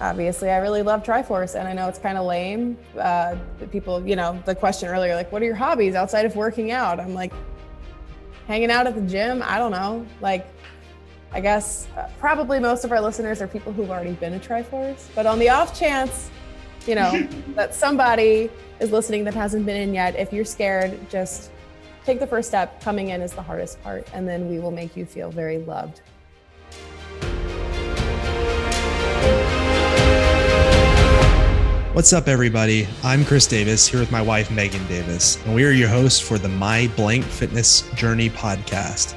obviously I really love Triforce and I know it's kind of lame. Uh, people, you know, the question earlier, like, what are your hobbies outside of working out? I'm like, hanging out at the gym. I don't know. Like, I guess uh, probably most of our listeners are people who've already been to Triforce, but on the off chance, you know, that somebody is listening that hasn't been in yet, if you're scared, just take the first step. Coming in is the hardest part, and then we will make you feel very loved. What's up, everybody? I'm Chris Davis here with my wife, Megan Davis, and we are your hosts for the My Blank Fitness Journey podcast.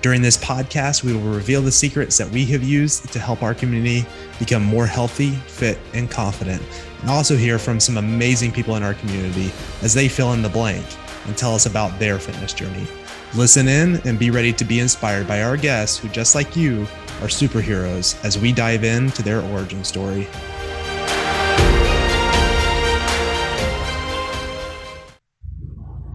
During this podcast, we will reveal the secrets that we have used to help our community become more healthy, fit, and confident, and also hear from some amazing people in our community as they fill in the blank and tell us about their fitness journey. Listen in and be ready to be inspired by our guests who, just like you, are superheroes as we dive into their origin story.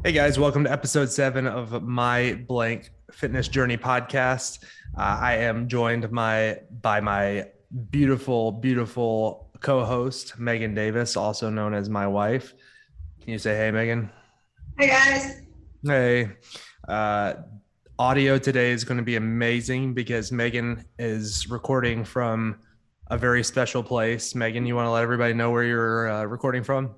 Hey guys, welcome to episode seven of my blank fitness journey podcast. Uh, I am joined my by my beautiful, beautiful co-host Megan Davis, also known as my wife. Can you say hey, Megan? Hey guys. Hey. Uh, audio today is going to be amazing because Megan is recording from a very special place. Megan, you want to let everybody know where you're uh, recording from?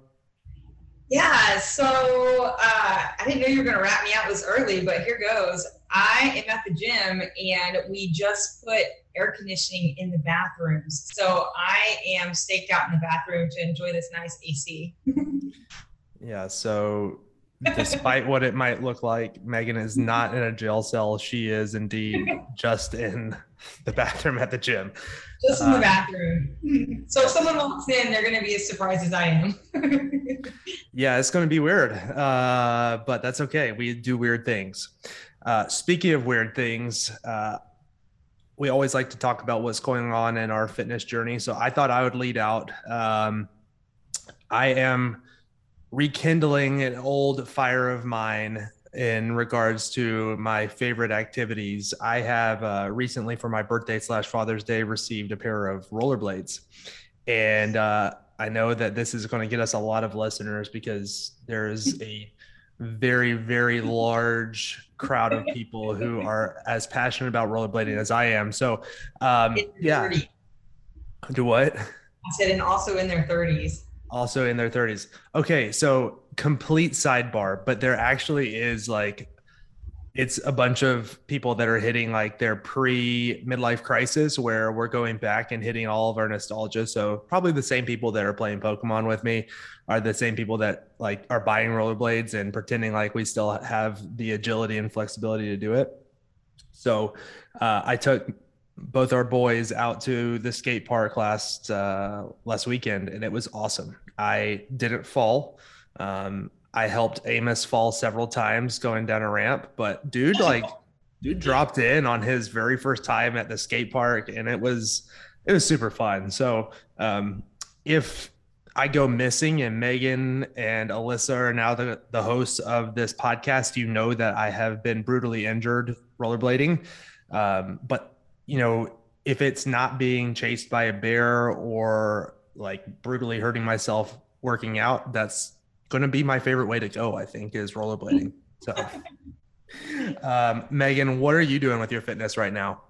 Yeah, so uh, I didn't know you were going to wrap me out this early, but here goes. I am at the gym and we just put air conditioning in the bathrooms. So I am staked out in the bathroom to enjoy this nice AC. yeah, so despite what it might look like, Megan is not in a jail cell. She is indeed just in the bathroom at the gym. Just in the uh, bathroom. So if someone walks in, they're going to be as surprised as I am. yeah, it's going to be weird, uh, but that's okay. We do weird things. Uh, speaking of weird things, uh, we always like to talk about what's going on in our fitness journey. So I thought I would lead out. Um, I am rekindling an old fire of mine in regards to my favorite activities. I have uh, recently, for my birthday slash Father's Day, received a pair of rollerblades, and uh, I know that this is going to get us a lot of listeners because there is a very very large crowd of people who are as passionate about rollerblading as I am. So, um, yeah. Do what? I said, and also in their 30s also in their 30s. Okay, so complete sidebar, but there actually is like it's a bunch of people that are hitting like their pre midlife crisis where we're going back and hitting all of our nostalgia. So probably the same people that are playing Pokemon with me are the same people that like are buying rollerblades and pretending like we still have the agility and flexibility to do it. So uh, I took both our boys out to the skate park last uh, last weekend, and it was awesome. I didn't fall. Um, I helped Amos fall several times going down a ramp, but dude, like, dude dropped in on his very first time at the skate park, and it was it was super fun. So, um, if I go missing and Megan and Alyssa are now the, the hosts of this podcast, you know that I have been brutally injured rollerblading. Um, but you know, if it's not being chased by a bear or like brutally hurting myself working out, that's going to be my favorite way to go, I think, is rollerblading. So, um, Megan, what are you doing with your fitness right now?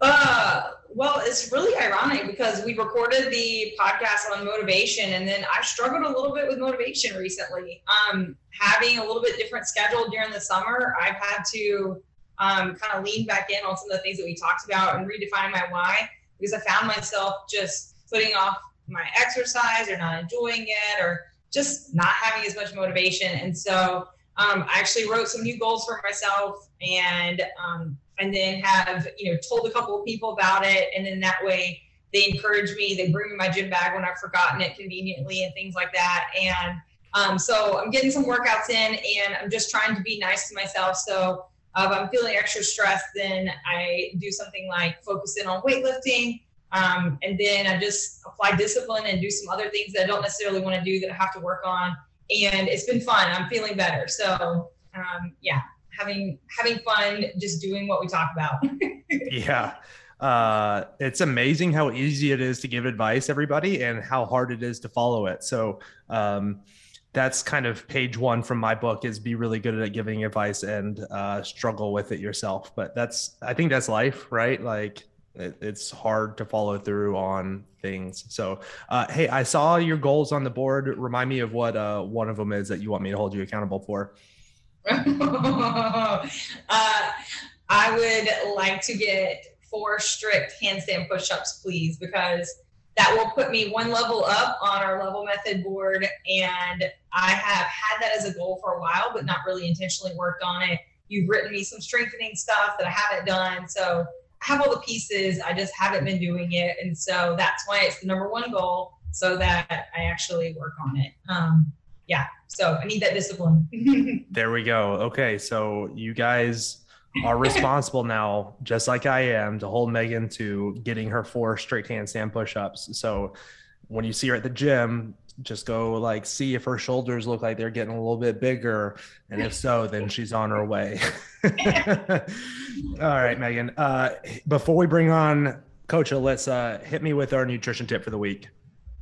Uh, well, it's really ironic because we recorded the podcast on motivation, and then I struggled a little bit with motivation recently. Um, having a little bit different schedule during the summer, I've had to um, kind of lean back in on some of the things that we talked about and redefine my why because I found myself just putting off my exercise or not enjoying it or just not having as much motivation. And so um, I actually wrote some new goals for myself and um, and then have you know told a couple of people about it and then that way they encourage me they bring me my gym bag when i've forgotten it conveniently and things like that and um, so i'm getting some workouts in and i'm just trying to be nice to myself so if I'm feeling extra stressed, then I do something like focus in on weightlifting. Um, and then I just apply discipline and do some other things that I don't necessarily want to do that I have to work on. And it's been fun. I'm feeling better. So um, yeah, having having fun, just doing what we talk about. yeah. uh, it's amazing how easy it is to give advice, everybody, and how hard it is to follow it. So, um, that's kind of page one from my book is be really good at giving advice and uh, struggle with it yourself. But that's, I think that's life, right? Like it, it's hard to follow through on things. So, uh, hey, I saw your goals on the board. Remind me of what uh, one of them is that you want me to hold you accountable for. uh, I would like to get four strict handstand push-ups, please, because that will put me one level up on our level method board. And I have had that as a goal for a while, but not really intentionally worked on it. You've written me some strengthening stuff that I haven't done. So have all the pieces. I just haven't been doing it. And so that's why it's the number one goal so that I actually work on it. Um, yeah. So I need that discipline. there we go. Okay. So you guys are responsible now, just like I am, to hold Megan to getting her four straight handstand push-ups. So when you see her at the gym, just go like see if her shoulders look like they're getting a little bit bigger, and if so, then she's on her way. All right, Megan. Uh, before we bring on Coach, let's hit me with our nutrition tip for the week.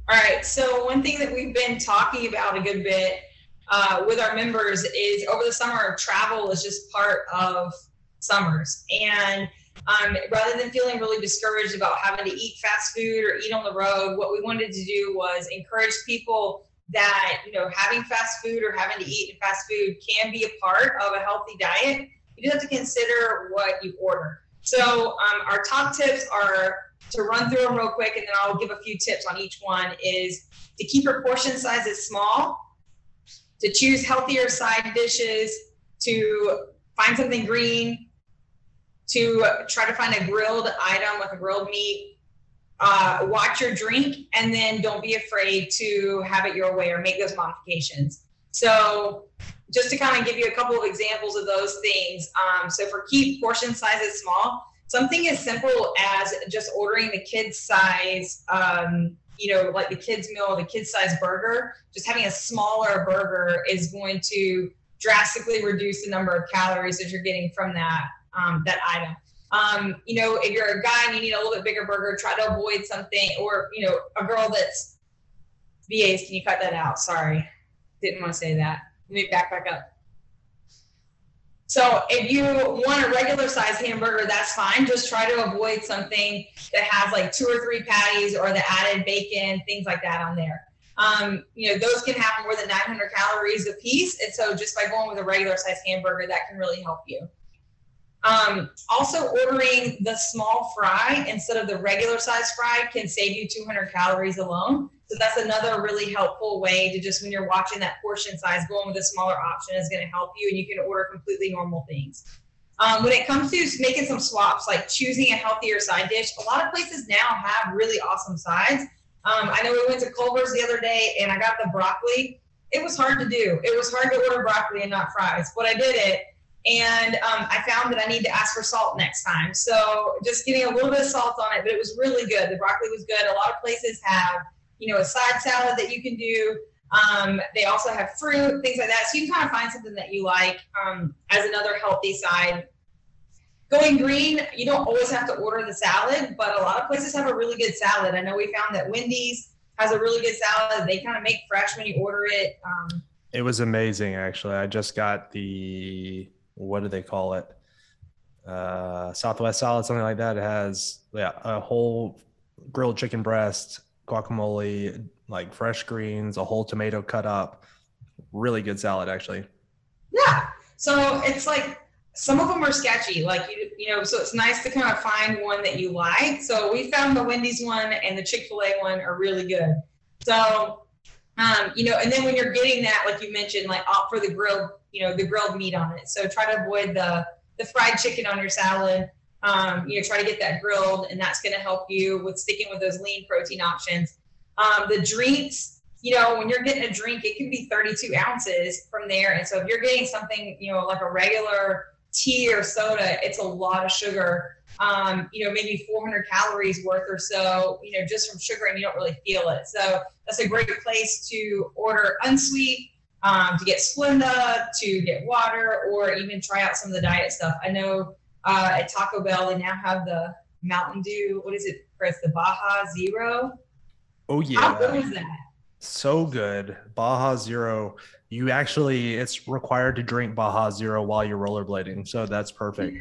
All right. So one thing that we've been talking about a good bit uh, with our members is over the summer, travel is just part of summers. And um, rather than feeling really discouraged about having to eat fast food or eat on the road, what we wanted to do was encourage people that you know having fast food or having to eat in fast food can be a part of a healthy diet. You just have to consider what you order. So um, our top tips are to run through them real quick, and then I'll give a few tips on each one. Is to keep your portion sizes small, to choose healthier side dishes, to find something green, to try to find a grilled item with a grilled meat. Uh, watch your drink, and then don't be afraid to have it your way or make those modifications. So, just to kind of give you a couple of examples of those things. Um, so, for keep portion sizes small, something as simple as just ordering the kids size um, you know like the kids meal the kids size burger just having a smaller burger is going to drastically reduce the number of calories that you're getting from that um, that item. Um, you know, if you're a guy and you need a little bit bigger burger, try to avoid something, or you know, a girl that's VAs. Can you cut that out? Sorry, didn't want to say that. Let me back back up. So if you want a regular size hamburger, that's fine. Just try to avoid something that has like two or three patties or the added bacon, things like that on there. Um, you know, those can have more than 900 calories a piece. And so just by going with a regular size hamburger, that can really help you. Um, also, ordering the small fry instead of the regular size fry can save you 200 calories alone. So that's another really helpful way to just when you're watching that portion size, going with a smaller option is going to help you, and you can order completely normal things. Um, when it comes to making some swaps, like choosing a healthier side dish, a lot of places now have really awesome sides. Um, I know we went to Culver's the other day and I got the broccoli. It was hard to do. It was hard to order broccoli and not fries, but I did it and um, I found that I need to ask for salt next time. So just getting a little bit of salt on it, but it was really good. The broccoli was good. A lot of places have, you know, a side salad that you can do. Um, they also have fruit, things like that. So you can kind of find something that you like um, as another healthy side. Going green, you don't always have to order the salad, but a lot of places have a really good salad. I know we found that Wendy's has a really good salad. They kind of make fresh when you order it. Um, it was amazing, actually. I just got the what do they call it? Uh, Southwest salad, something like that. It has yeah a whole grilled chicken breast, guacamole, like fresh greens, a whole tomato cut up. Really good salad, actually. Yeah. So it's like some of them are sketchy, like you, you know. So it's nice to kind of find one that you like. So we found the Wendy's one and the Chick Fil A one are really good. So um, you know, and then when you're getting that, like you mentioned, like opt for the grilled, you know, the grilled meat on it. So try to avoid the the fried chicken on your salad. Um, you know, try to get that grilled, and that's going to help you with sticking with those lean protein options. Um, the drinks, you know, when you're getting a drink, it can be 32 ounces from there. And so if you're getting something, you know, like a regular tea or soda, it's a lot of sugar um, you know, maybe 400 calories worth or so, you know, just from sugar and you don't really feel it. So that's a great place to order unsweet, um, to get Splenda, to get water, or even try out some of the diet stuff. I know uh, at Taco Bell, they now have the Mountain Dew. What is it, Chris? The Baja Zero. Oh How yeah, good was that? so good. Baja Zero. You actually, it's required to drink Baja Zero while you're rollerblading, so that's perfect.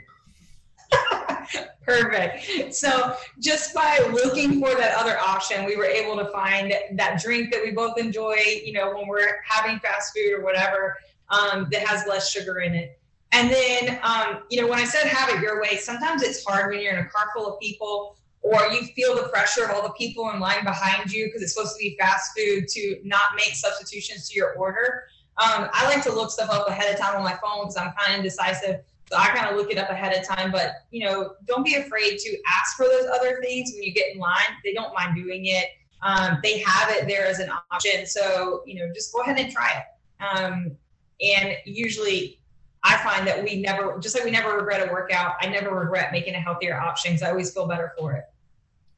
Perfect. So just by looking for that other option, we were able to find that drink that we both enjoy, you know, when we're having fast food or whatever, um, that has less sugar in it. And then, um, you know, when I said have it your way, sometimes it's hard when you're in a car full of people or you feel the pressure of all the people in line behind you because it's supposed to be fast food to not make substitutions to your order. Um, I like to look stuff up ahead of time on my phone because I'm kind of indecisive. So I kind of look it up ahead of time. But you know, don't be afraid to ask for those other things when you get in line. They don't mind doing it. Um, they have it there as an option. So you know, just go ahead and try it. Um, and usually, I find that we never, just like we never regret a workout, I never regret making a healthier option because I always feel better for it.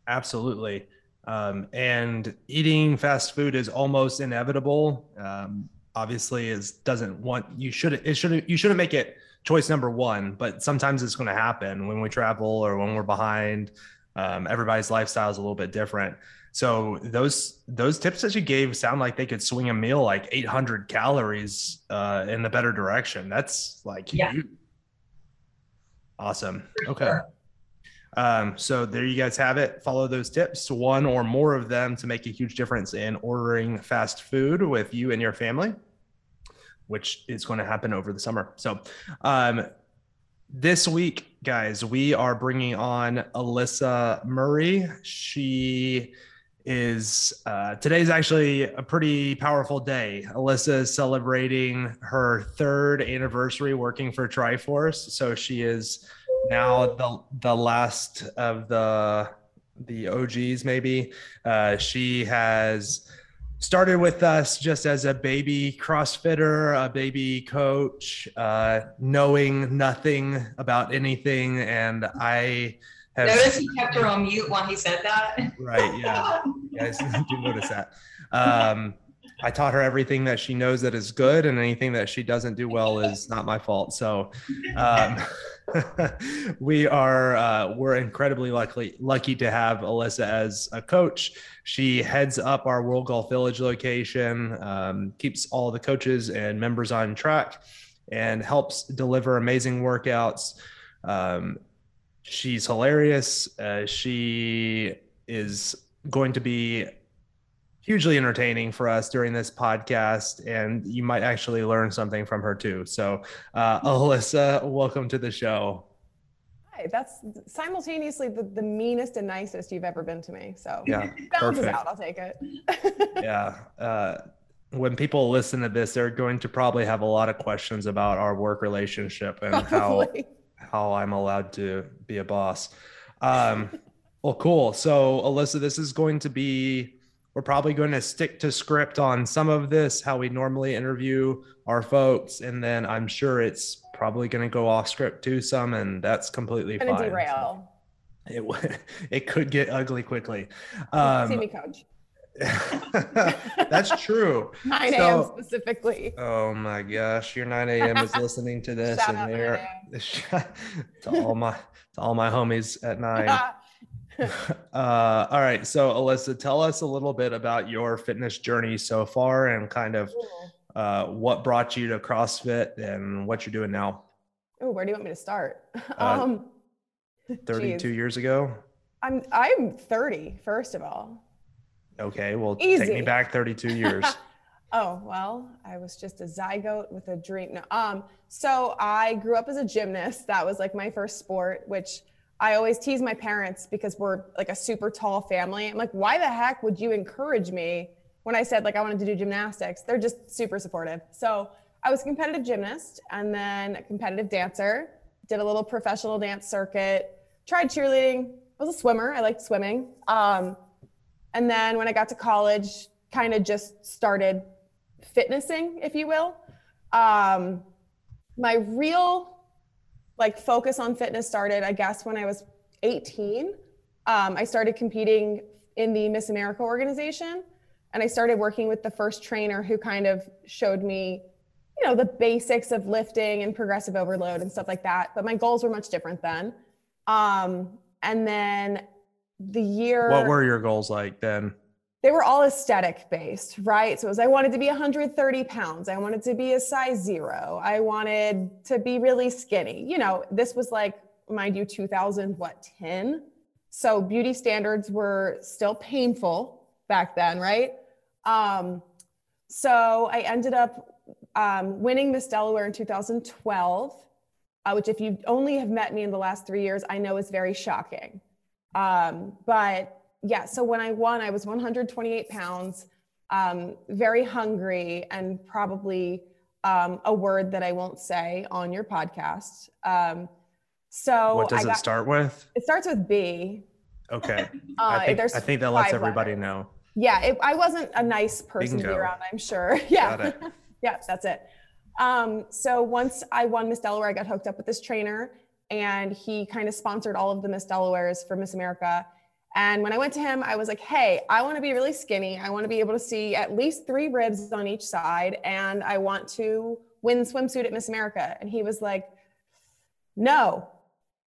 Absolutely. Um, and eating fast food is almost inevitable. Um, obviously, is doesn't want you should it should you shouldn't make it choice number one, but sometimes it's going to happen when we travel or when we're behind. Um, everybody's lifestyle is a little bit different. So those those tips that you gave sound like they could swing a meal like 800 calories uh, in the better direction. That's like Yeah. huge. Awesome. Okay. sure. Um, so there you guys have it. Follow those tips, one or more of them, to make a huge difference in ordering fast food with you and your family, which is going to happen over the summer. So, um, this week, guys, we are bringing on Alyssa Murray. She is uh, today's actually a pretty powerful day. Alyssa is celebrating her third anniversary working for Triforce, so she is now the the last of the the OGs maybe. Uh, she has started with us just as a baby CrossFitter, a baby coach, uh, knowing nothing about anything, and I have Notice he kept her on mute while he said that. right, yeah, you guys do notice that. Um, I taught her everything that she knows that is good, and anything that she doesn't do well is not my fault. So, um, we are uh, we're incredibly lucky lucky to have Alyssa as a coach. She heads up our World Golf Village location, um, keeps all the coaches and members on track, and helps deliver amazing workouts. Um, she's hilarious. Uh, she is going to be hugely entertaining for us during this podcast, and you might actually learn something from her too. So, uh, Alyssa, welcome to the show. Hi, that's simultaneously the, the meanest and nicest you've ever been to me. So Yeah, balances perfect. out. I'll take it. Yeah. Uh, when people listen to this, they're going to probably have a lot of questions about our work relationship and how Probably. how I'm allowed to be a boss. Um, well, cool. So, Alyssa, this is going to be, we're probably going to stick to script on some of this, how we normally interview our folks. And then I'm sure it's probably going to go off script too, some, and that's completely fine. derail. It, it could get ugly quickly. See Um, me, coach. that's true. 9 a.m. so- specifically. Oh my gosh, your 9 a.m. is listening to this, Shout and they're to all my to all my homies at nine. uh, all right, so Alyssa, tell us a little bit about your fitness journey so far, and kind of uh, what brought you to CrossFit and what you're doing now. Oh, where do you want me to start? Uh, um, 32 geez. years ago. I'm I'm 30, first of all. Okay, well, take me back 32 years. Oh, well, I was just a zygote with a dream. No, um, so I grew up as a gymnast. That was like my first sport, which I always tease my parents because we're like a super tall family. I'm like, why the heck would you encourage me when I said like I wanted to do gymnastics? They're just super supportive. So I was a competitive gymnast and then a competitive dancer, did a little professional dance circuit, tried cheerleading, I was a swimmer. I liked swimming. Um, and then when I got to college, kind of just started fitnessing, if you will. Um, my real like focus on fitness started, I guess, when I was 18. Um, I started competing in the Miss America organization, and I started working with the first trainer who kind of showed me, you know, the basics of lifting and progressive overload and stuff like that. But my goals were much different then. Um, and then the year. What were your goals like then? They were all aesthetic based, right? So it was I wanted to be 130 pounds. I wanted to be a size zero. I wanted to be really skinny. You know, this was like, mind you, 2000, what, 10? So beauty standards were still painful back then, right? Um, so I ended up um, winning Miss Delaware in 2012, uh, which, if you only have met me in the last three years, I know is very shocking. Um, but yeah, so when I won, I was 128 pounds, um, very hungry, and probably um, a word that I won't say on your podcast. Um, so what does got, it start with? It starts with B. Okay. Uh, I, think, I think that lets everybody letters. know. Yeah, it, I wasn't a nice person to be around, I'm sure. Yeah. yeah, that's it. Um, so once I won Miss Delaware, I got hooked up with this trainer and he kind of sponsored all of the Miss Delawares for Miss America. And when I went to him, I was like, hey, I want to be really skinny. I want to be able to see at least three ribs on each side. And I want to win swimsuit at Miss America. And he was like, no,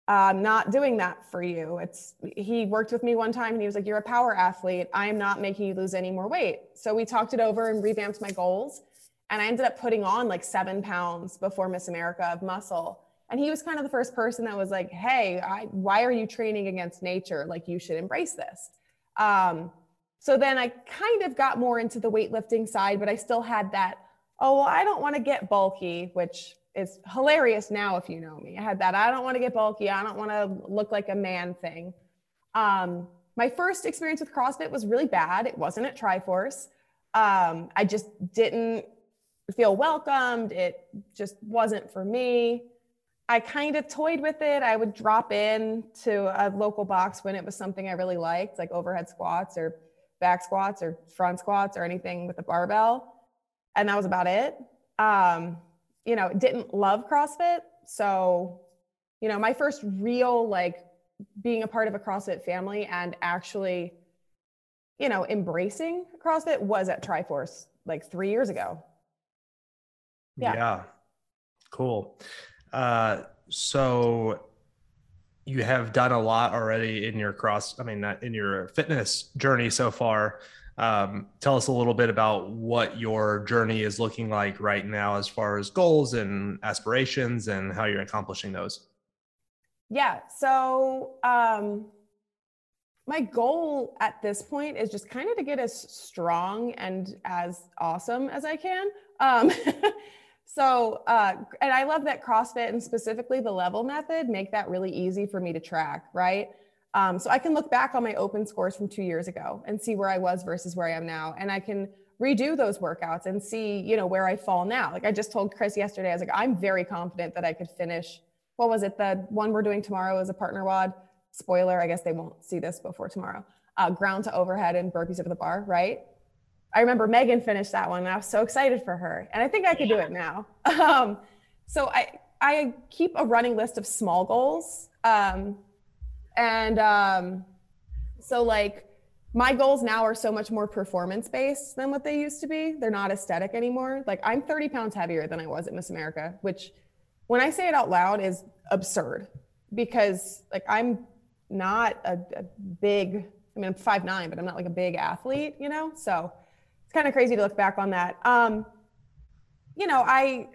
I'm not doing that for you. It's he worked with me one time and he was like, You're a power athlete. I am not making you lose any more weight. So we talked it over and revamped my goals. And I ended up putting on like seven pounds before Miss America of muscle. And he was kind of the first person that was like, Hey, I, why are you training against nature? Like, you should embrace this. Um, so then I kind of got more into the weightlifting side, but I still had that, oh, well, I don't want to get bulky, which is hilarious now if you know me. I had that, I don't want to get bulky. I don't want to look like a man thing. Um, my first experience with CrossFit was really bad. It wasn't at Triforce. Um, I just didn't feel welcomed. It just wasn't for me. I kind of toyed with it. I would drop in to a local box when it was something I really liked, like overhead squats or back squats or front squats or anything with a barbell. And that was about it. Um, you know, didn't love CrossFit. So, you know, my first real like being a part of a CrossFit family and actually, you know, embracing CrossFit was at Triforce like three years ago. Yeah. yeah. Cool. Uh, so you have done a lot already in your cross, I mean, in your fitness journey so far. Um, tell us a little bit about what your journey is looking like right now as far as goals and aspirations and how you're accomplishing those. Yeah. So, um, my goal at this point is just kind of to get as strong and as awesome as I can. Um, so, uh, and I love that CrossFit and specifically the level method make that really easy for me to track, right? Um, so I can look back on my open scores from two years ago and see where I was versus where I am now. And I can redo those workouts and see, you know, where I fall now. Like I just told Chris yesterday, I was like, I'm very confident that I could finish. What was it? The one we're doing tomorrow is a partner WOD. Spoiler, I guess they won't see this before tomorrow. Uh, ground to overhead and burpees over the bar, right? I remember Megan finished that one and I was so excited for her. And I think I could do it now. Um, so I, I keep a running list of small goals. Um, and um, so, like, my goals now are so much more performance based than what they used to be. They're not aesthetic anymore. Like, I'm 30 pounds heavier than I was at Miss America, which, when I say it out loud, is absurd because, like, I'm not a, a big, I mean, I'm five nine, but I'm not like a big athlete, you know? So, kind of crazy to look back on that. Um, you know, I,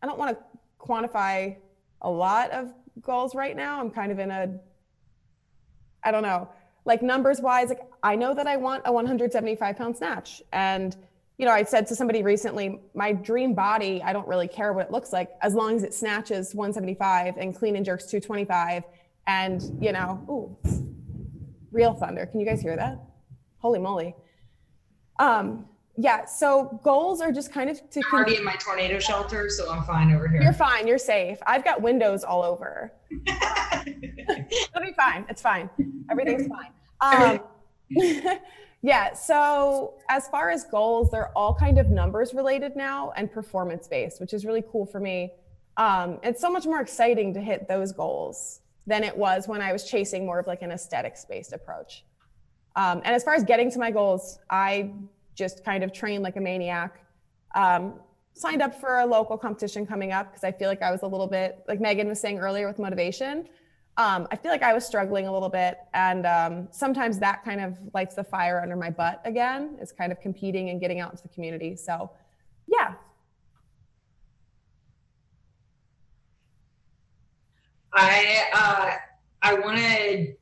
I don't want to quantify a lot of goals right now. I'm kind of in a I don't know, like numbers wise, like I know that I want a 175 pound snatch. And, you know, I said to somebody recently, my dream body, I don't really care what it looks like as long as it snatches 175 and clean and jerks 225. And, you know, ooh, real thunder. Can you guys hear that? Holy moly. Um, yeah, so goals are just kind of to. I'm already in my tornado shelter, so I'm fine over here. You're fine. You're safe. I've got windows all over. It'll be fine. It's fine. Everything's fine. Um, yeah. So as far as goals, they're all kind of numbers related now and performance based, which is really cool for me. Um, it's so much more exciting to hit those goals than it was when I was chasing more of like an aesthetics based approach. Um, and as far as getting to my goals, I just kind of trained like a maniac. Um, signed up for a local competition coming up because I feel like I was a little bit like Megan was saying earlier with motivation. um, I feel like I was struggling a little bit. And um, sometimes that kind of lights the fire under my butt again, is kind of competing and getting out into the community. So, yeah. I uh, I want to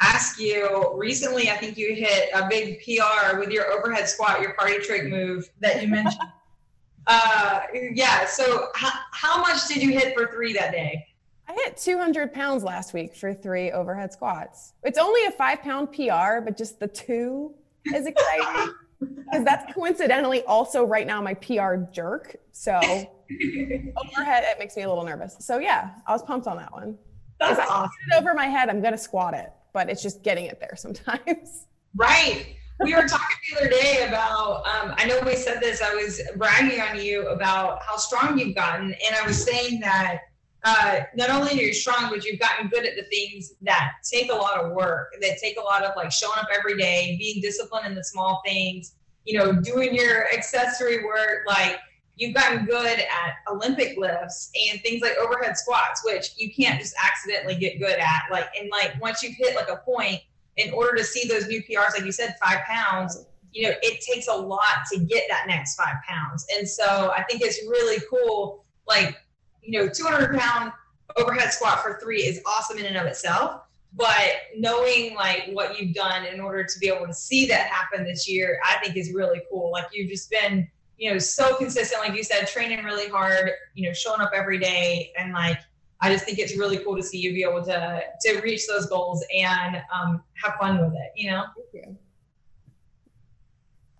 ask you. Recently, I think you hit a big PR with your overhead squat, your party trick move that you mentioned. uh, yeah. So, how, how much did you hit for three that day? I hit 200 pounds last week for three overhead squats. It's only a five pound PR, but just the two is exciting because that's coincidentally also right now my PR jerk. So overhead, it makes me a little nervous. So yeah, I was pumped on that one. That's awesome. put it over my head, I'm gonna squat it, but it's just getting it there sometimes. Right. We were talking the other day about, um, I know we said this, I was bragging on you about how strong you've gotten. And I was saying that uh, not only are you strong, but you've gotten good at the things that take a lot of work, that take a lot of like showing up every day, being disciplined in the small things, you know, doing your accessory work. Like you've gotten good at Olympic lifts and things like overhead squats, which you can't just accidentally get good at. Like, and like once you've hit like a point, in order to see those new PRs, like you said, five pounds, you know, it takes a lot to get that next five pounds. And so I think it's really cool. Like, you know, 200 pound overhead squat for three is awesome in and of itself. But knowing like what you've done in order to be able to see that happen this year, I think is really cool. Like you've just been, you know, so consistent, like you said, training really hard, you know, showing up every day and like I just think it's really cool to see you be able to to reach those goals and um, have fun with it. You know. Thank you.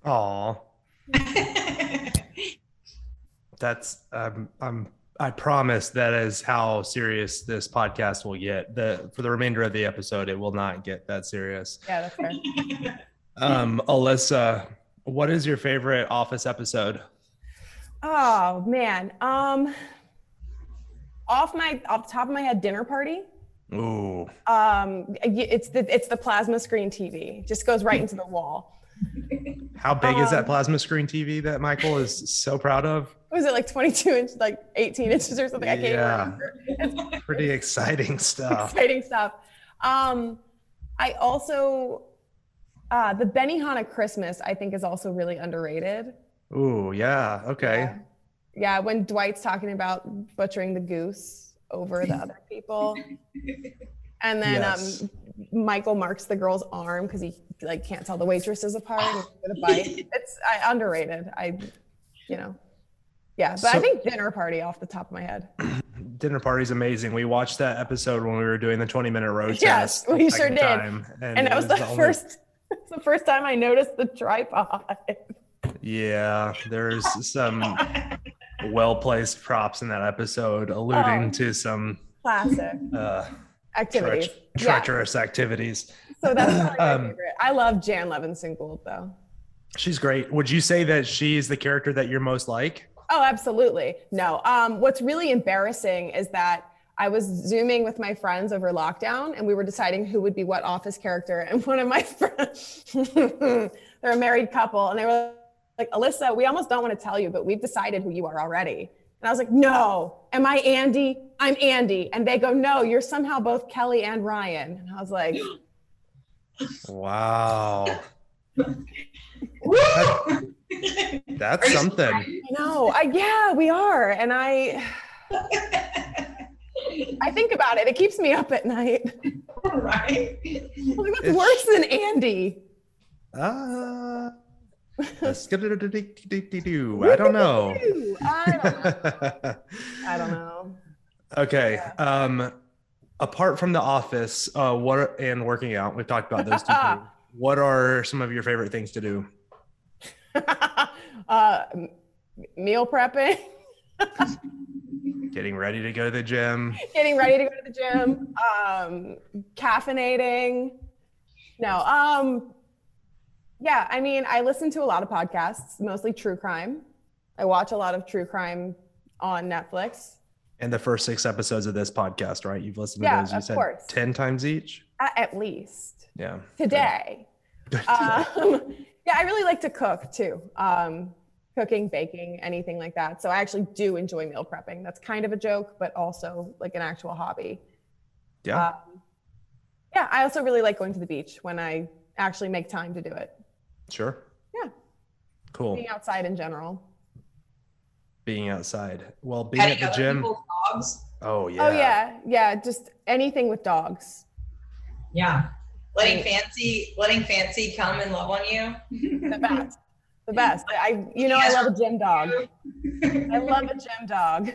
Aw, that's um, I'm I promise that is how serious this podcast will get. The for the remainder of the episode, it will not get that serious. Yeah, that's fair. Um, Alyssa, what is your favorite Office episode? Oh man. Um off my off the top of my head, dinner party. Ooh, Um it's the it's the plasma screen TV. Just goes right into the wall. how big is that Um, plasma screen TV that Michael is so proud of? Was it like 22 inch, like 18 inches or something? I can't Yeah. remember. Pretty exciting stuff. Exciting stuff. Um, I also uh, the Benihana Christmas I think is also really underrated. Ooh, yeah, okay. Yeah. Yeah, when Dwight's talking about butchering the goose over the other people. And then Yes. um, Michael marks the girl's arm because he like can't tell the waitresses apart and get a bite. It's I, underrated. I, you know, yeah. But I think dinner party off the top of my head. Dinner party's amazing. We watched that episode when we were doing the 20 minute road Yes, test. we sure did. time, And, that it was, the, only- first. It's the first time I noticed the tripod. Yeah, there's some well placed props in that episode alluding Oh. to some Classic uh, activities. Yeah. treacherous activities. So that's my Um, favorite. I love Jan Levinson Gould though. She's great. Would you say that she's the character that you're most like? Oh, absolutely. No. Um, what's really embarrassing is that I was zooming with my friends over lockdown and we were deciding who would be what office character. And one of my friends, they're a married couple, and they were like, Alyssa, we almost don't want to tell you, but we've decided who you are already. And I was like, no, am I Andy? I'm Andy. And they go, no, you're somehow both Kelly and Ryan. And I was like, Wow. Woo! That's something. no, I, yeah, we are. And I, I think about it. It keeps me up at night. right? Like, That's It's- worse than Andy. Uh. I don't know. I don't know. I don't know. Okay. Um, apart from the office, uh, what and working out, we've talked about those two. things. What are some of your favorite things to do? uh, meal prepping, Getting ready to go to the gym. getting ready to go to the gym, um, caffeinating. No, um, yeah, I mean, I listen to a lot of podcasts, mostly true crime. I watch a lot of true crime on Netflix. And the first six episodes of this podcast, right? You've listened Yeah, to those, you of said course. 10 times each. At least Yeah. today. Um, yeah, I really like to cook too. Um, cooking, baking, anything like that. So I actually do enjoy meal prepping. That's kind of a joke, but also like an actual hobby. Yeah. Um, yeah, I also really like going to the beach when I actually make time to do it. Sure. Yeah. Cool. Being outside in general. Being outside. Well, being at the gym. Dogs. Oh yeah. Oh yeah, yeah. Just anything with dogs. Yeah. Letting fancy, letting fancy come and love on you. The best. The best. I, you know, I love a gym dog. I love a gym dog.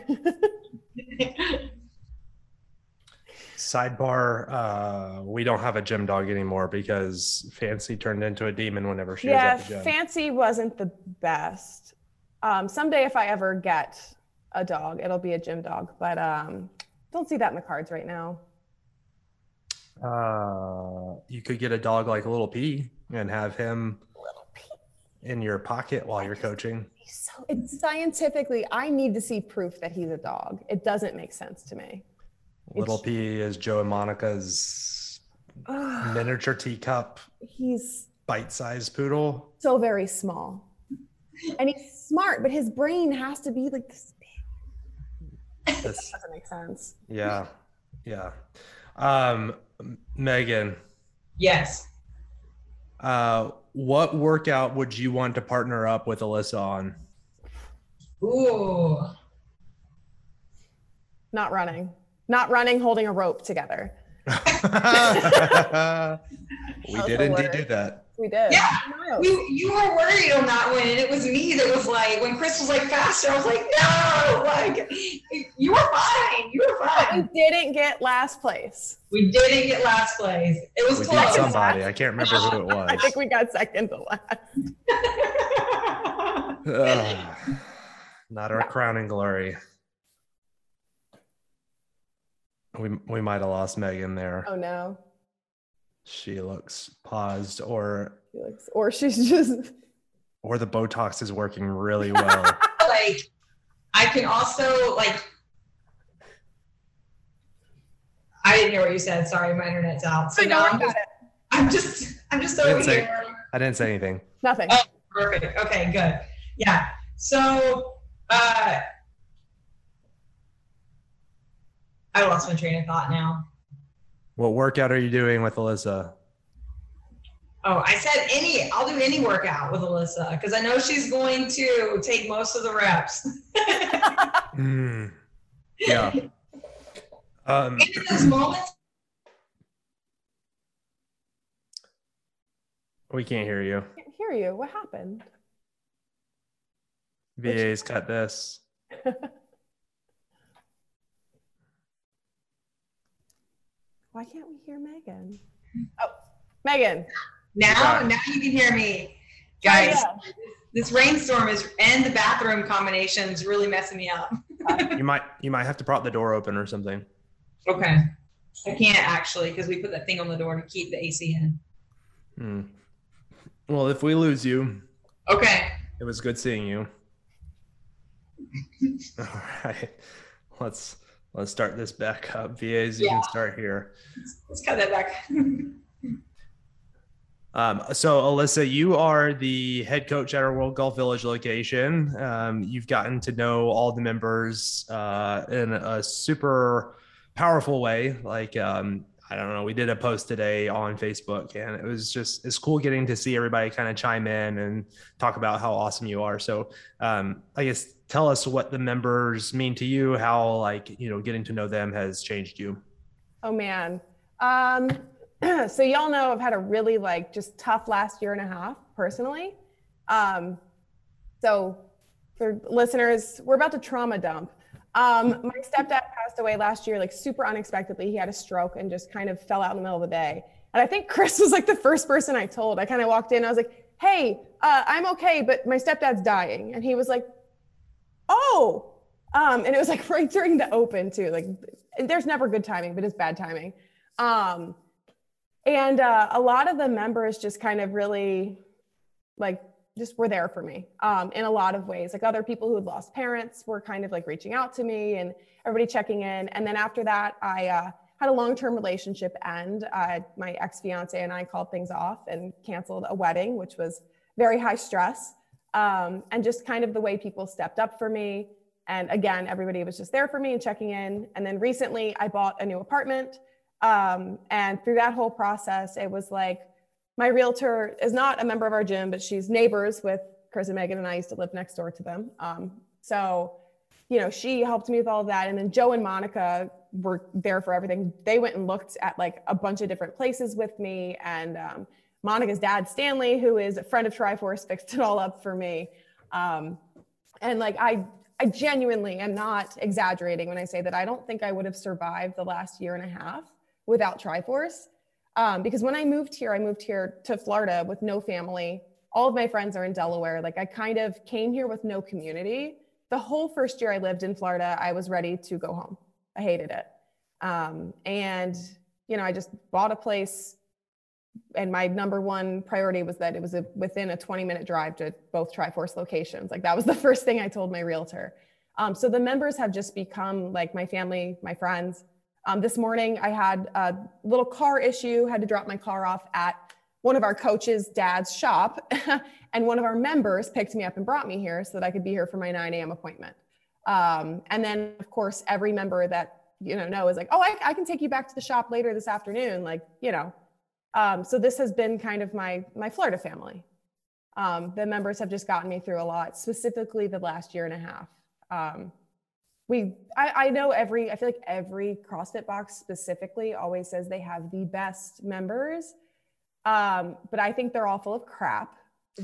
Sidebar, uh, we don't have a gym dog anymore because Fancy turned into a demon whenever she yeah, was at the gym. Fancy wasn't the best. Um, someday, if I ever get a dog, it'll be a gym dog. But um, don't see that in the cards right now. uh, you could get a dog like a Little P and have him Little P. in your pocket while you're coaching. He's so it's scientifically. I need to see proof that he's a dog. It doesn't make sense to me. Little It's- P is Joe and Monica's Ugh, miniature teacup, he's bite-sized poodle. so very small, and he's smart, but his brain has to be like this big. This, Doesn't make sense. yeah, yeah. Um, Megan, yes. Uh, what workout would you want to partner up with Alyssa on? Ooh. Not running. Not running, holding a rope together. we did indeed do that. We did. Yeah. Miles. You you were worried on that one, and it was me that was like, when Chris was like faster, I was like, no, like you were fine, you were fine. We didn't get last place. We didn't get last place. It was We close. beat somebody. I can't remember who it was. I think we got second to last. Ugh. not our crowning glory. We we might have lost Megan there. Oh no. She looks paused, or Felix. Or she's just or the Botox is working really well. like I can also like I didn't hear what you said. Sorry, my internet's out. So I now know I'm just, it. I'm just I'm just Didn't over say- here. I didn't say anything. Nothing. Oh. Perfect. Okay, good. Yeah. So uh I lost my train of thought now. What workout are you doing with Alyssa? Oh, I said any. I'll do any workout with Alyssa because I know she's going to take most of the reps. Mm, yeah. Um, in those moments, we can't hear you. I can't hear you. What happened? VA's cut this. Why can't we hear Megan? Oh, Megan. now, now you can hear me, Oh, guys. yeah. This rainstorm is and the bathroom combination is really messing me up. You might you might have to prop the door open or something. Okay, I can't actually because we put that thing on the door to keep the AC in. Hmm. Well, if we lose you, Okay, it was good seeing you. All right, let's let's start this back up. VAs, you Yeah. can start here. let's cut that back. Um, so, Alyssa, you are the head coach at our World Golf Village location. Um, you've gotten to know all the members uh, in a super powerful way. Like, um, I don't know, we did a post today on Facebook, and it was just it's cool getting to see everybody kind of chime in and talk about how awesome you are. So, um, I guess tell us what the members mean to you, how like you know getting to know them has changed you. Oh man. Um, so y'all know I've had a really like just tough last year and a half personally. Um, so for listeners, we're about to trauma dump. Um, my stepdad passed away last year, like super unexpectedly. He had a stroke and just kind of fell out in the middle of the day. And I think Chris was like the first person I told. I kind of walked in, I was like, hey, uh, I'm okay, but my stepdad's dying. And he was like, oh. Um, and it was like right during the open too. Like there's never good timing, but it's bad timing. Um, and uh, a lot of the members just kind of really like just were there for me um, in a lot of ways. Like other people who had lost parents were kind of like reaching out to me and everybody checking in. And then after that, I uh, had a long-term relationship end. Uh, my ex-fiance and I called things off and canceled a wedding, which was very high stress. Um, and just kind of the way people stepped up for me. And again, everybody was just there for me and checking in. And then recently, I bought a new apartment Um, and through that whole process, it was like my realtor is not a member of our gym, but she's neighbors with Chris and Megan, and I used to live next door to them. Um, so, you know, she helped me with all of that. And then Joe and Monica were there for everything. They went and looked at like a bunch of different places with me. And um, Monica's dad, Stanley, who is a friend of Triforce, fixed it all up for me. Um, and like I I genuinely am not exaggerating when I say that I don't think I would have survived the last year and a half without Triforce. Um, because when I moved here, I moved here to Florida with no family. All of my friends are in Delaware. Like I kind of came here with no community. The whole first year I lived in Florida, I was ready to go home. I hated it. Um, and, you know, I just bought a place. And my number one priority was that it was a, within a 20 minute drive to both Triforce locations. Like that was the first thing I told my realtor. Um, so the members have just become like my family, my friends. Um, this morning, I had a little car issue, had to drop my car off at one of our coaches' dad's shop. and one of our members picked me up and brought me here so that I could be here for my 9 a.m. appointment. Um, and then, of course, every member that you know know is like, oh, I, I, can take you back to the shop later this afternoon. Like, you know. Um, so this has been kind of my my Florida family. Um, the members have just gotten me through a lot, specifically the last year and a half. Um, we I, I, know every i feel like every crossfit box specifically always says they have the best members. Um, but i think they're all full of crap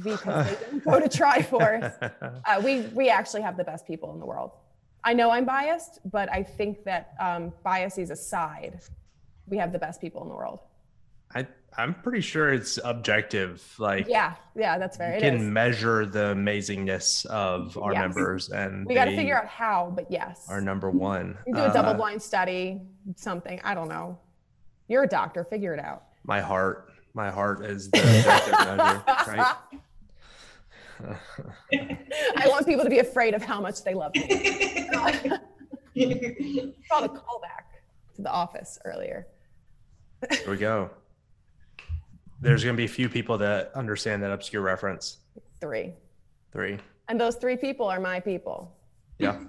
because they didn't go to triforce. Uh, we we actually have the best people in the world. I know i'm biased but i think that um, biases aside we have the best people in the world. I I'm pretty sure it's objective. Like yeah, yeah, that's fair. You can measure the amazingness of our yes. members, and we got to figure out how. But yes, our number one. We do a double uh, blind study, something. I don't know. You're a doctor. Figure it out. My heart. My heart is the objective measure, right? I want people to be afraid of how much they love me. Called a callback to the office earlier. Here we go there's going to be a few people that understand that obscure reference. Three. Three. And those three people are my people. Yeah.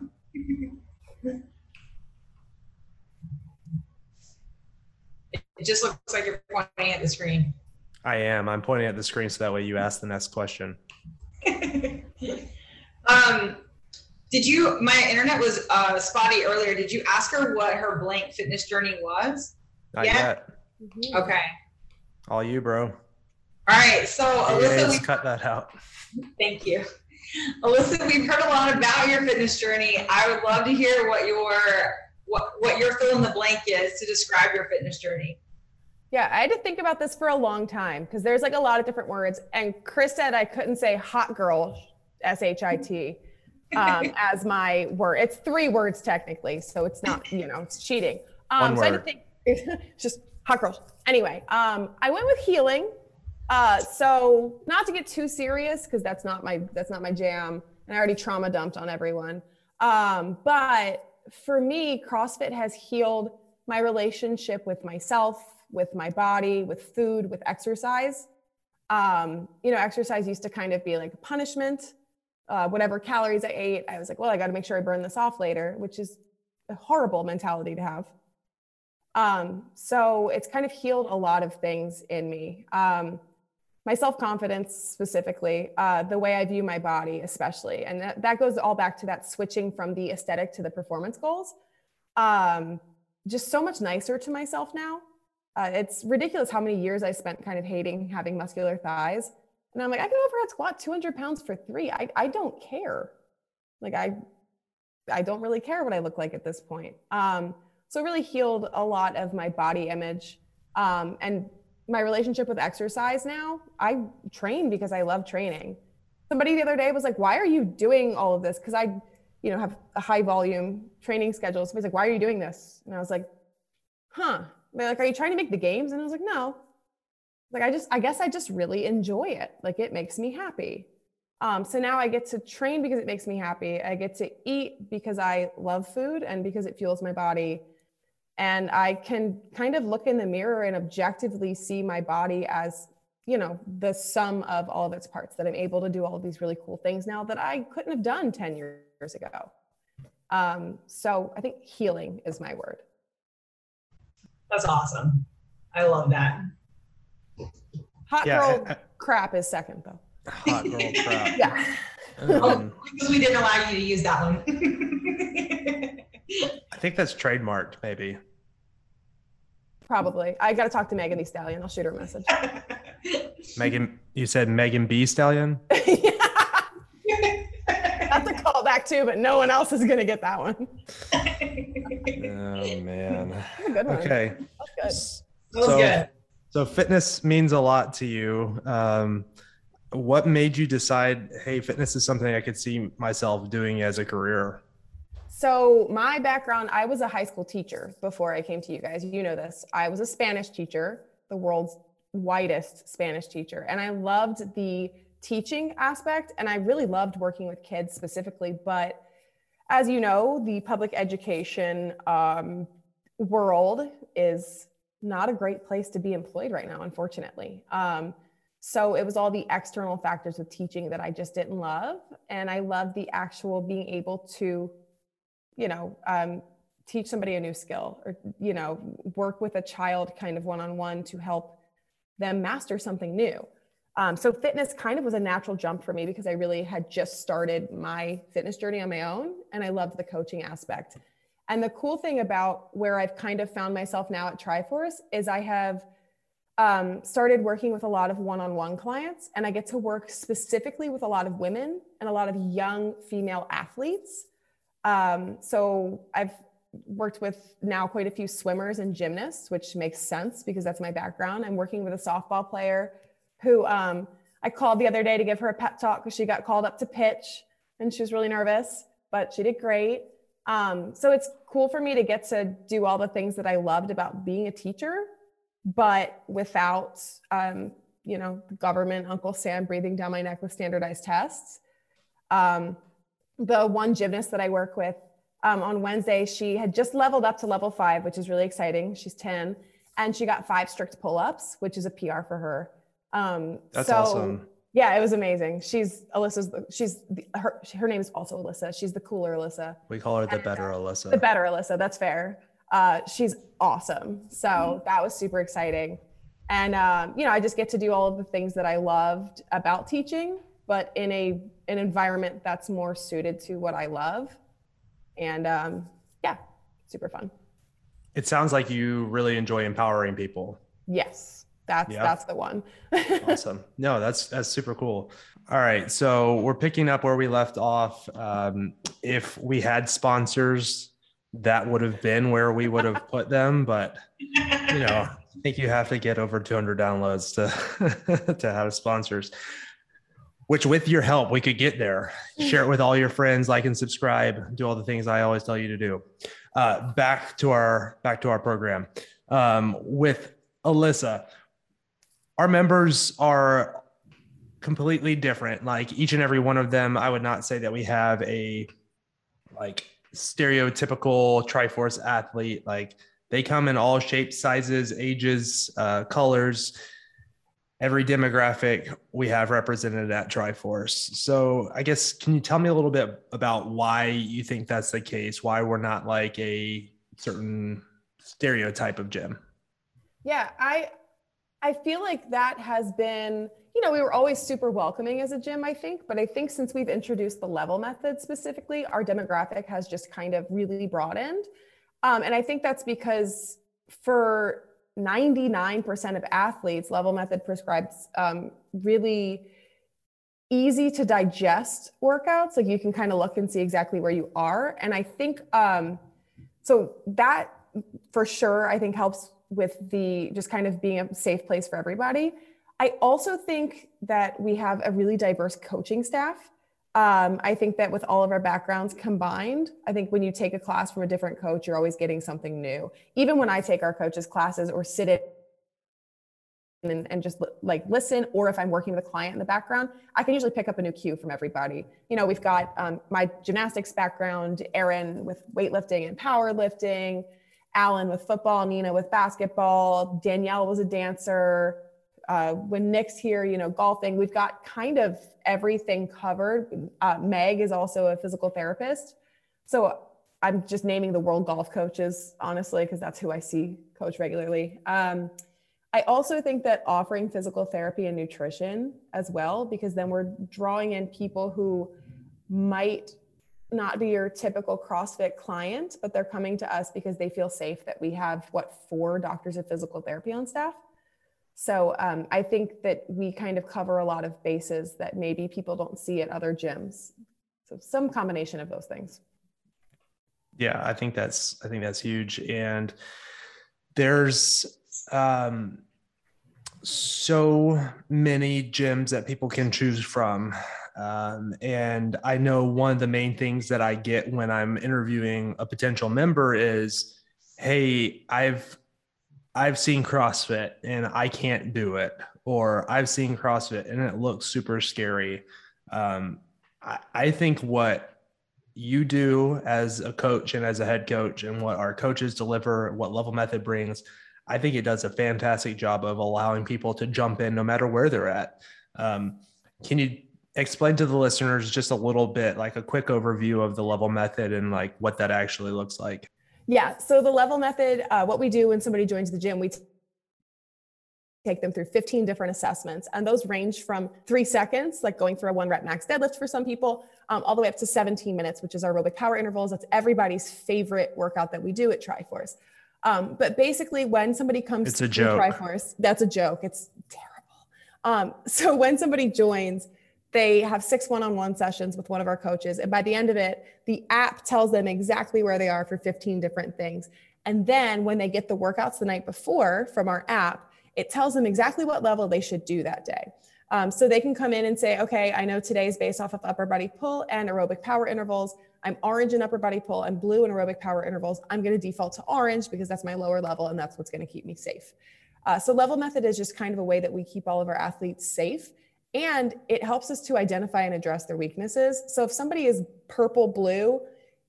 It just looks like you're pointing at the screen. I am. I'm pointing at the screen so that way you ask the next question. um, did you? My internet was uh, spotty earlier. Did you ask her what her blank fitness journey was? Not yet. yet. Mm-hmm. Okay. All you, bro. All right. So, Alyssa, we cut that out. Thank you. Alyssa, we've heard a lot about your fitness journey. I would love to hear what your what what your fill in the blank is to describe your fitness journey. Yeah, I had to think about this for a long time because there's like a lot of different words. And Chris said I couldn't say hot girl, S H I T, um, as my word. It's three words technically, so it's not, you know, it's cheating. Um, One so word. I had to think, just hot girls. Anyway, um, I went with healing. Uh, so not to get too serious because that's not my that's not my jam, and I already trauma dumped on everyone. Um, but for me, CrossFit has healed my relationship with myself, with my body, with food, with exercise. Um, you know, exercise used to kind of be like a punishment. Uh, whatever calories I ate, I was like, well, I got to make sure I burn this off later, which is a horrible mentality to have. Um, so it's kind of healed a lot of things in me. Um, my self confidence, specifically, uh, the way I view my body, especially. And that, that, goes all back to that switching from the aesthetic to the performance goals. Um, just so much nicer to myself now. Uh, it's ridiculous how many years I spent kind of hating having muscular thighs. And I'm like, I can overhead squat 200 pounds for three. I, I don't care. Like, I, I don't really care what I look like at this point. Um, so it really healed a lot of my body image um, and my relationship with exercise now. I train because I love training. Somebody the other day was like, "Why are you doing all of this?" Because I, you know, have a high volume training schedule. So he's like, "Why are you doing this?" And I was like, "Huh." They're like, "Are you trying to make the games?" And I was like, "No." Like I just, I guess I just really enjoy it. Like it makes me happy. Um, so now I get to train because it makes me happy. I get to eat because I love food and because it fuels my body and i can kind of look in the mirror and objectively see my body as you know the sum of all of its parts that i'm able to do all of these really cool things now that i couldn't have done 10 years ago um, so i think healing is my word That's awesome. I love that. Hot yeah, girl I, I, crap is second though. Hot girl crap. yeah. Um, oh, because we didn't allow you to use that one. I think that's trademarked, maybe. Probably. I got to talk to Megan Thee Stallion. I'll shoot her a message. Megan, you said Megan B Stallion? yeah. That's a callback too, but no one else is going to get that one. oh, man. good one. Okay. That's good. so, good. so fitness means a lot to you. Um, what made you decide, hey, fitness is something I could see myself doing as a career? So, my background, I was a high school teacher before I came to you guys. You know this. I was a Spanish teacher, the world's whitest Spanish teacher. And I loved the teaching aspect and I really loved working with kids specifically. But as you know, the public education um, world is not a great place to be employed right now, unfortunately. Um, so it was all the external factors of teaching that I just didn't love. And I loved the actual being able to you know, um, teach somebody a new skill or, you know, work with a child kind of one on one to help them master something new. Um, so fitness kind of was a natural jump for me because I really had just started my fitness journey on my own and I loved the coaching aspect. And the cool thing about where I've kind of found myself now at Triforce is I have um, started working with a lot of one-on-one clients and I get to work specifically with a lot of women and a lot of young female athletes um, so I've worked with now quite a few swimmers and gymnasts, which makes sense because that's my background. I'm working with a softball player who um, I called the other day to give her a pep talk because she got called up to pitch and she was really nervous, but she did great. Um, so it's cool for me to get to do all the things that I loved about being a teacher, but without, um, you know, government, Uncle Sam breathing down my neck with standardized tests. Um, the one gymnast that I work with um, on Wednesday, she had just leveled up to level five, which is really exciting. She's 10 and she got five strict pull ups, which is a PR for her. Um, That's so, awesome. Yeah, it was amazing. She's Alyssa's, she's her, her name is also Alyssa. She's the cooler Alyssa. We call her the and, better Alyssa. The better Alyssa. That's fair. Uh, she's awesome. So mm-hmm. that was super exciting. And, um, you know, I just get to do all of the things that I loved about teaching but in a an environment that's more suited to what I love. And um, yeah, super fun. It sounds like you really enjoy empowering people. Yes, that's yeah. that's the one. awesome. No, that's that's super cool. All right, so we're picking up where we left off. Um, if we had sponsors, that would have been where we would have put them, but you know, I think you have to get over 200 downloads to to have sponsors which with your help we could get there. Share it with all your friends like and subscribe do all the things i always tell you to do. Uh, back to our back to our program. Um, with alyssa our members are completely different. Like each and every one of them i would not say that we have a like stereotypical triforce athlete. Like they come in all shapes sizes ages uh, colors every demographic we have represented at Triforce. So I guess can you tell me a little bit about why you think that's the case? Why we're not like a certain stereotype of gym? Yeah, I I feel like that has been, you know, we were always super welcoming as a gym, I think, but I think since we've introduced the level method specifically, our demographic has just kind of really broadened. Um, and I think that's because for 99% of athletes, level method prescribes um, really easy to digest workouts. Like you can kind of look and see exactly where you are. And I think um, so that for sure, I think helps with the just kind of being a safe place for everybody. I also think that we have a really diverse coaching staff. Um, I think that with all of our backgrounds combined, I think when you take a class from a different coach, you're always getting something new. Even when I take our coaches' classes or sit it and, and just like listen, or if I'm working with a client in the background, I can usually pick up a new cue from everybody. You know, we've got um, my gymnastics background, Erin with weightlifting and powerlifting, Alan with football, Nina with basketball, Danielle was a dancer, uh, when Nick's here, you know, golfing, we've got kind of everything covered. Uh, Meg is also a physical therapist. So I'm just naming the world golf coaches, honestly, because that's who I see coach regularly. Um, I also think that offering physical therapy and nutrition as well, because then we're drawing in people who might not be your typical CrossFit client, but they're coming to us because they feel safe that we have what four doctors of physical therapy on staff. So um, I think that we kind of cover a lot of bases that maybe people don't see at other gyms. So some combination of those things. Yeah, I think that's I think that's huge. And there's um, so many gyms that people can choose from. Um, and I know one of the main things that I get when I'm interviewing a potential member is, "Hey, I've I've seen CrossFit and I can't do it," or "I've seen CrossFit and it looks super scary." Um, I, I think what you do as a coach and as a head coach, and what our coaches deliver, what Level Method brings, I think it does a fantastic job of allowing people to jump in no matter where they're at. Um, can you explain to the listeners just a little bit, like a quick overview of the level method and like what that actually looks like? Yeah. So the level method, uh, what we do when somebody joins the gym, we t- take them through 15 different assessments, and those range from three seconds, like going through a one rep max deadlift for some people, um, all the way up to 17 minutes, which is our aerobic power intervals. That's everybody's favorite workout that we do at Triforce. Um, but basically, when somebody comes it's to a joke. Triforce, that's a joke. It's terrible. Um, so when somebody joins, they have six one-on-one sessions with one of our coaches, and by the end of it, the app tells them exactly where they are for 15 different things. And then when they get the workouts the night before from our app, it tells them exactly what level they should do that day. Um, so they can come in and say, okay, I know today is based off of upper body pull and aerobic power intervals. I'm orange in upper body pull, I'm blue in aerobic power intervals. I'm going to default to orange because that's my lower level and that's what's going to keep me safe. Uh, so, level method is just kind of a way that we keep all of our athletes safe and it helps us to identify and address their weaknesses. So, if somebody is purple blue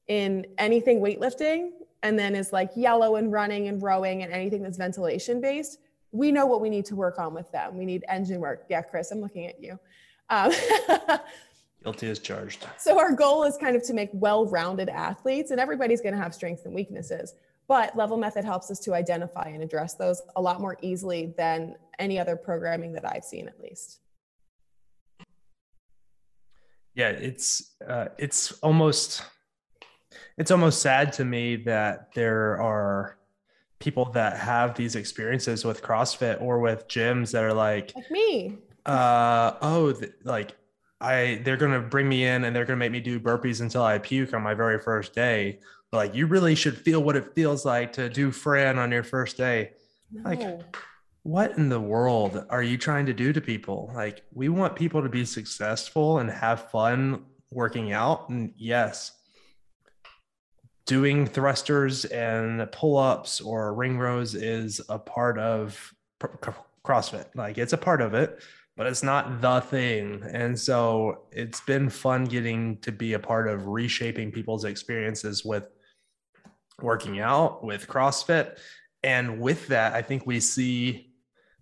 in anything weightlifting and then is like yellow and running and rowing and anything that's ventilation based, we know what we need to work on with them. We need engine work. Yeah, Chris, I'm looking at you. Um, Guilty as charged. So our goal is kind of to make well-rounded athletes, and everybody's going to have strengths and weaknesses. But Level Method helps us to identify and address those a lot more easily than any other programming that I've seen, at least. Yeah, it's uh, it's almost it's almost sad to me that there are people that have these experiences with CrossFit or with gyms that are like like me. Uh oh, th- like I they're gonna bring me in and they're gonna make me do burpees until I puke on my very first day. Like you really should feel what it feels like to do Fran on your first day. No. Like what in the world are you trying to do to people? Like we want people to be successful and have fun working out. And yes, doing thrusters and pull-ups or ring rows is a part of CrossFit. Like it's a part of it but it's not the thing. And so it's been fun getting to be a part of reshaping people's experiences with working out, with CrossFit. And with that, I think we see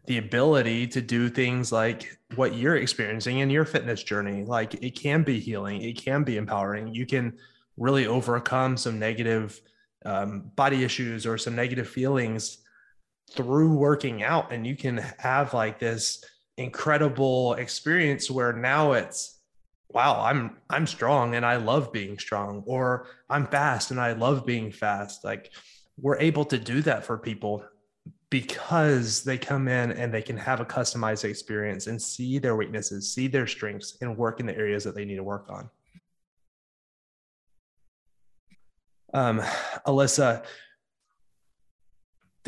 the ability to do things like what you're experiencing in your fitness journey. Like it can be healing, it can be empowering. You can really overcome some negative um, body issues or some negative feelings through working out. And you can have like this incredible experience where now it's wow i'm i'm strong and i love being strong or i'm fast and i love being fast like we're able to do that for people because they come in and they can have a customized experience and see their weaknesses see their strengths and work in the areas that they need to work on um, alyssa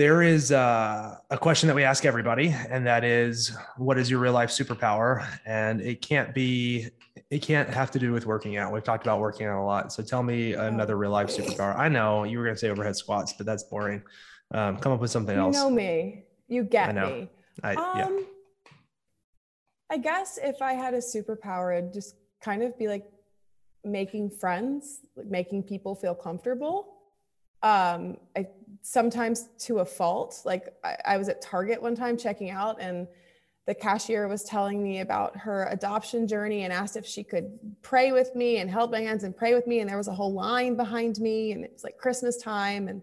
there is uh, a question that we ask everybody, and that is, what is your real life superpower? And it can't be, it can't have to do with working out. We've talked about working out a lot. So tell me another real life superpower. I know you were going to say overhead squats, but that's boring. Um, come up with something else. You know me. You get I know. me. I, um, yeah. I guess if I had a superpower, it'd just kind of be like making friends, like making people feel comfortable. Um, I sometimes to a fault. Like I, I, was at Target one time checking out, and the cashier was telling me about her adoption journey and asked if she could pray with me and held my hands and pray with me. And there was a whole line behind me, and it was like Christmas time. And,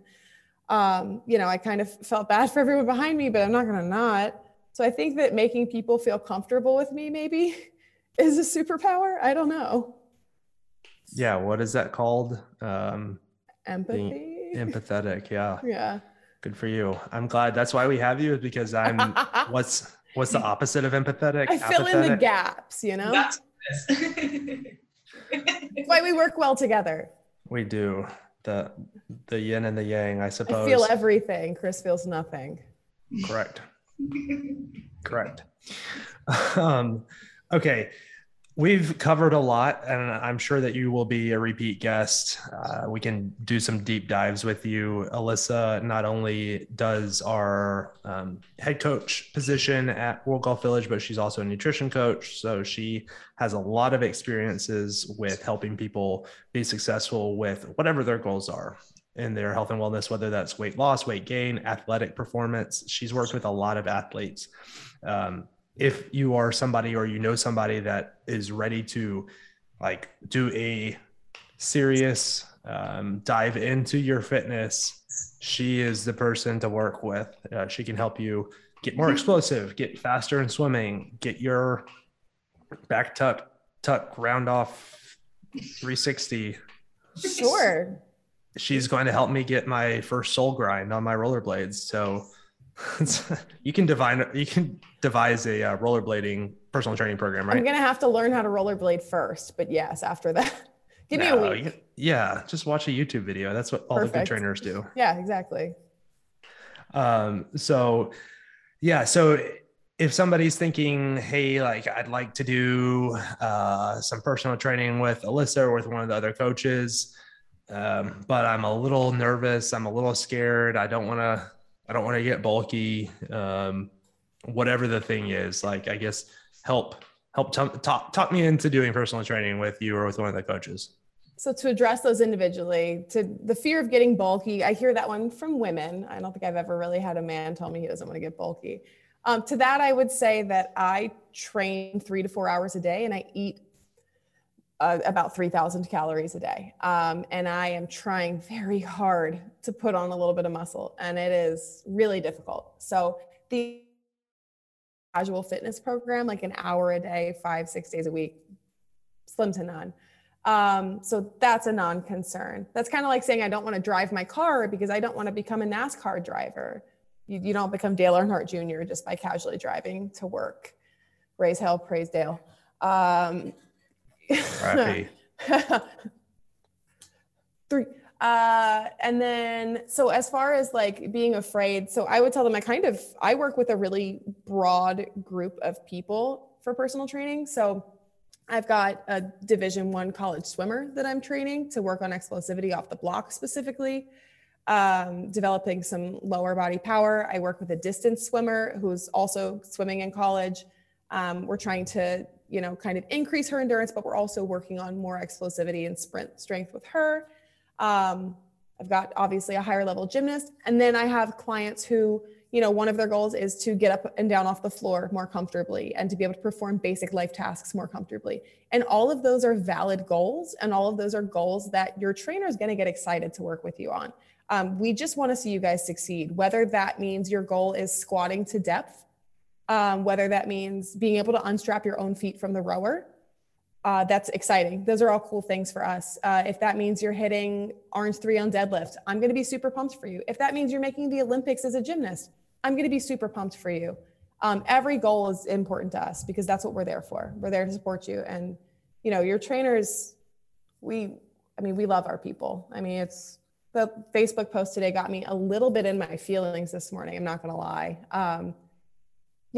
um, you know, I kind of felt bad for everyone behind me, but I'm not going to not. So I think that making people feel comfortable with me maybe is a superpower. I don't know. Yeah. What is that called? Um, Empathy. Empathetic. Yeah. Yeah. Good for you. I'm glad. That's why we have you, is because I'm what's what's the opposite of empathetic? I fill Apathetic? in the gaps, you know? That's why we work well together. We do. The the yin and the yang, I suppose. I feel everything. Chris feels nothing. Correct. Correct. Um, okay. We've covered a lot, and I'm sure that you will be a repeat guest. Uh, we can do some deep dives with you. Alyssa not only does our um, head coach position at World Golf Village, but she's also a nutrition coach. So she has a lot of experiences with helping people be successful with whatever their goals are in their health and wellness, whether that's weight loss, weight gain, athletic performance. She's worked with a lot of athletes. Um, if you are somebody or you know somebody that is ready to like do a serious um, dive into your fitness she is the person to work with. Uh, she can help you get more explosive get faster in swimming get your back tuck tuck round off 360 sure. She's going to help me get my first soul grind on my rollerblades. So you can divine you can devise a uh, rollerblading personal training program, right? I'm gonna have to learn how to rollerblade first, but yes, after that, give no, me a week. Yeah, just watch a YouTube video. That's what all Perfect. the good trainers do. Yeah, exactly. Um, so yeah, so if somebody's thinking, hey, like I'd like to do uh, some personal training with Alyssa or with one of the other coaches, um, but I'm a little nervous, I'm a little scared, I don't want to I don't want to get bulky. Um, whatever the thing is, like I guess help help t- talk talk me into doing personal training with you or with one of the coaches. So to address those individually, to the fear of getting bulky, I hear that one from women. I don't think I've ever really had a man tell me he doesn't want to get bulky. Um, to that, I would say that I train three to four hours a day and I eat uh, about 3,000 calories a day. Um, and I am trying very hard to put on a little bit of muscle, and it is really difficult. So, the casual fitness program, like an hour a day, five, six days a week, slim to none. Um, so that's a non concern. That's kind of like saying I don't want to drive my car because I don't want to become a NASCAR driver. You, you don't become Dale Earnhardt Jr. just by casually driving to work. Raise hell, praise Dale. Um, Three. Uh, and then, so as far as like being afraid, so I would tell them I kind of I work with a really broad group of people for personal training. So I've got a Division One college swimmer that I'm training to work on explosivity off the block specifically. Um, developing some lower body power. I work with a distance swimmer who's also swimming in college. Um, we're trying to you know, kind of increase her endurance, but we're also working on more explosivity and sprint strength with her. Um, I've got obviously a higher level gymnast. And then I have clients who, you know, one of their goals is to get up and down off the floor more comfortably and to be able to perform basic life tasks more comfortably. And all of those are valid goals. And all of those are goals that your trainer is going to get excited to work with you on. Um, we just want to see you guys succeed, whether that means your goal is squatting to depth um, whether that means being able to unstrap your own feet from the rower. Uh, that's exciting. Those are all cool things for us. Uh, if that means you're hitting orange three on deadlift, I'm going to be super pumped for you. If that means you're making the Olympics as a gymnast, I'm going to be super pumped for you. Um, every goal is important to us because that's what we're there for. We're there to support you. And, you know, your trainers, we, I mean, we love our people. I mean, it's the Facebook post today got me a little bit in my feelings this morning. I'm not going to lie. Um,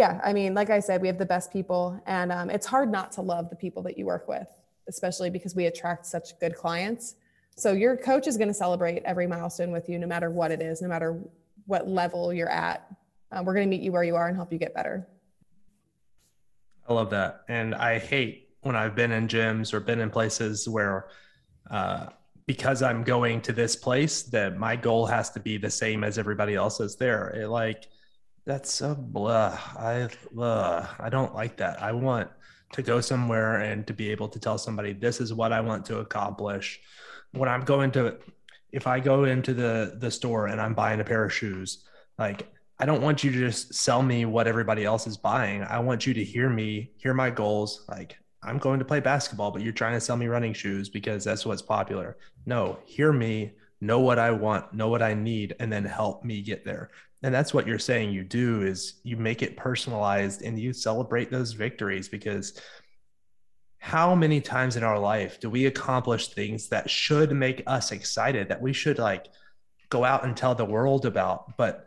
yeah, I mean, like I said, we have the best people, and um, it's hard not to love the people that you work with, especially because we attract such good clients. So your coach is going to celebrate every milestone with you, no matter what it is, no matter what level you're at. Um, we're going to meet you where you are and help you get better. I love that, and I hate when I've been in gyms or been in places where. Uh, because I'm going to this place, that my goal has to be the same as everybody else else's there. It like That's a blah. I uh, I don't like that. I want to go somewhere and to be able to tell somebody this is what I want to accomplish. When I'm going to if I go into the the store and I'm buying a pair of shoes, like I don't want you to just sell me what everybody else is buying. I want you to hear me, hear my goals. Like I'm going to play basketball, but you're trying to sell me running shoes because that's what's popular. No, hear me, know what I want, know what I need, and then help me get there. And that's what you're saying you do is you make it personalized and you celebrate those victories because how many times in our life do we accomplish things that should make us excited that we should like go out and tell the world about but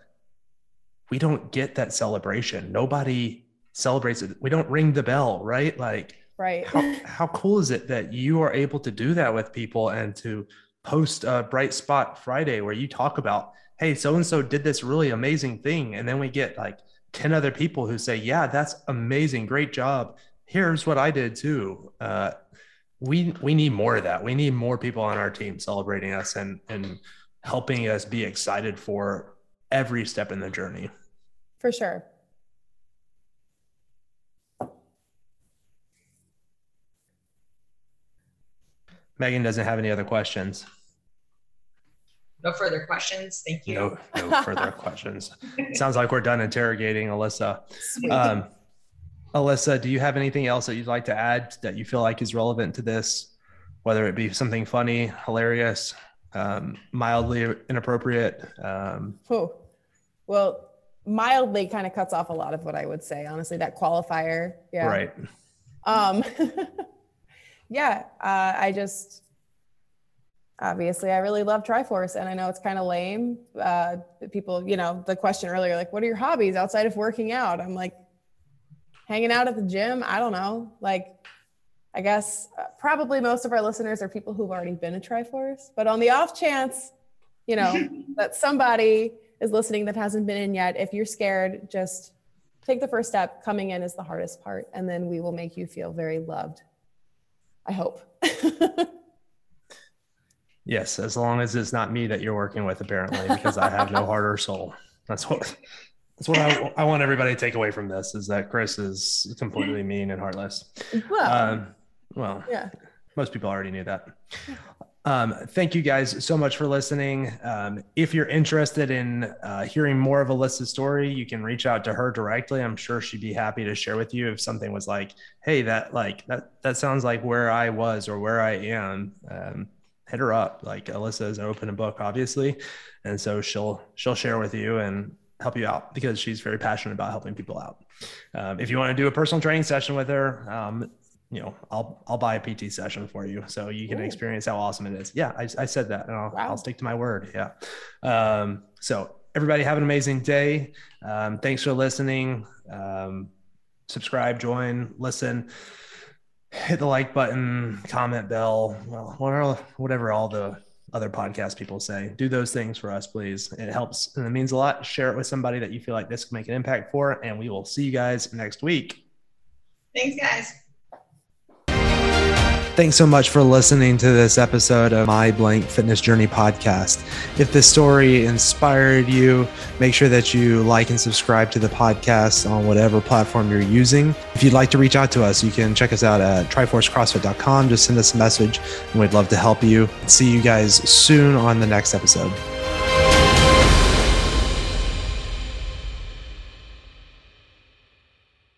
we don't get that celebration. Nobody celebrates it. We don't ring the bell right? Like right. how, how cool is it that you are able to do that with people and to post a bright spot friday where you talk about hey so and so did this really amazing thing. And then we get like 10 other people who say yeah that's amazing. Great job. Here's what i did too. Uh, we we need more of that. We need more people on our team celebrating us and and helping us be excited for every step in the journey. For sure. Megan doesn't have any other questions. No further questions. Thank you. No, no further questions. Sounds like we're done interrogating Alyssa. Um, Alyssa, do you have anything else that you'd like to add that you feel like is relevant to this, whether it be something funny, hilarious, um, mildly inappropriate? Um, oh, well, mildly kind of cuts off a lot of what I would say. Honestly, that qualifier. Yeah. Right. Um, yeah, uh, I just obviously I really love Triforce, and I know it's kind of lame. Uh, people, you know, the question earlier, like, what are your hobbies outside of working out? I'm like, hanging out at the gym. I don't know. Like, I guess uh, probably most of our listeners are people who've already been a Triforce, but on the off chance, you know, that somebody is listening that hasn't been in yet, if you're scared, just take the first step. Coming in is the hardest part, and then we will make you feel very loved I hope. yes, as long as it's not me that you're working with, apparently, because I have no heart or soul. That's what that's what I, I want everybody to take away from this is that Chris is completely mean and heartless. Well, um, well, yeah. Most people already knew that. Um, thank you guys so much for listening. Um, if you're interested in uh, hearing more of Alyssa's story, you can reach out to her directly. I'm sure she'd be happy to share with you if something was like, "Hey, that like that that sounds like where I was or where I am." Um, hit her up. Like Alyssa is an open a book, obviously, and so she'll she'll share with you and help you out because she's very passionate about helping people out. Um, if you want to do a personal training session with her, um, you know, I'll I'll buy a PT session for you so you can Ooh. experience how awesome it is. Yeah, I, I said that, and I'll, wow. I'll stick to my word. Yeah. Um, so everybody have an amazing day. Um, thanks for listening. Um, subscribe, join, listen, hit the like button, comment bell. Well, whatever, whatever all the other podcast people say. Do those things for us, please. It helps and it means a lot. Share it with somebody that you feel like this can make an impact for, and we will see you guys next week. Thanks, guys. Thanks so much for listening to this episode of My Blank Fitness Journey podcast. If this story inspired you, make sure that you like and subscribe to the podcast on whatever platform you're using. If you'd like to reach out to us, you can check us out at triforcecrossfit.com. Just send us a message and we'd love to help you. See you guys soon on the next episode.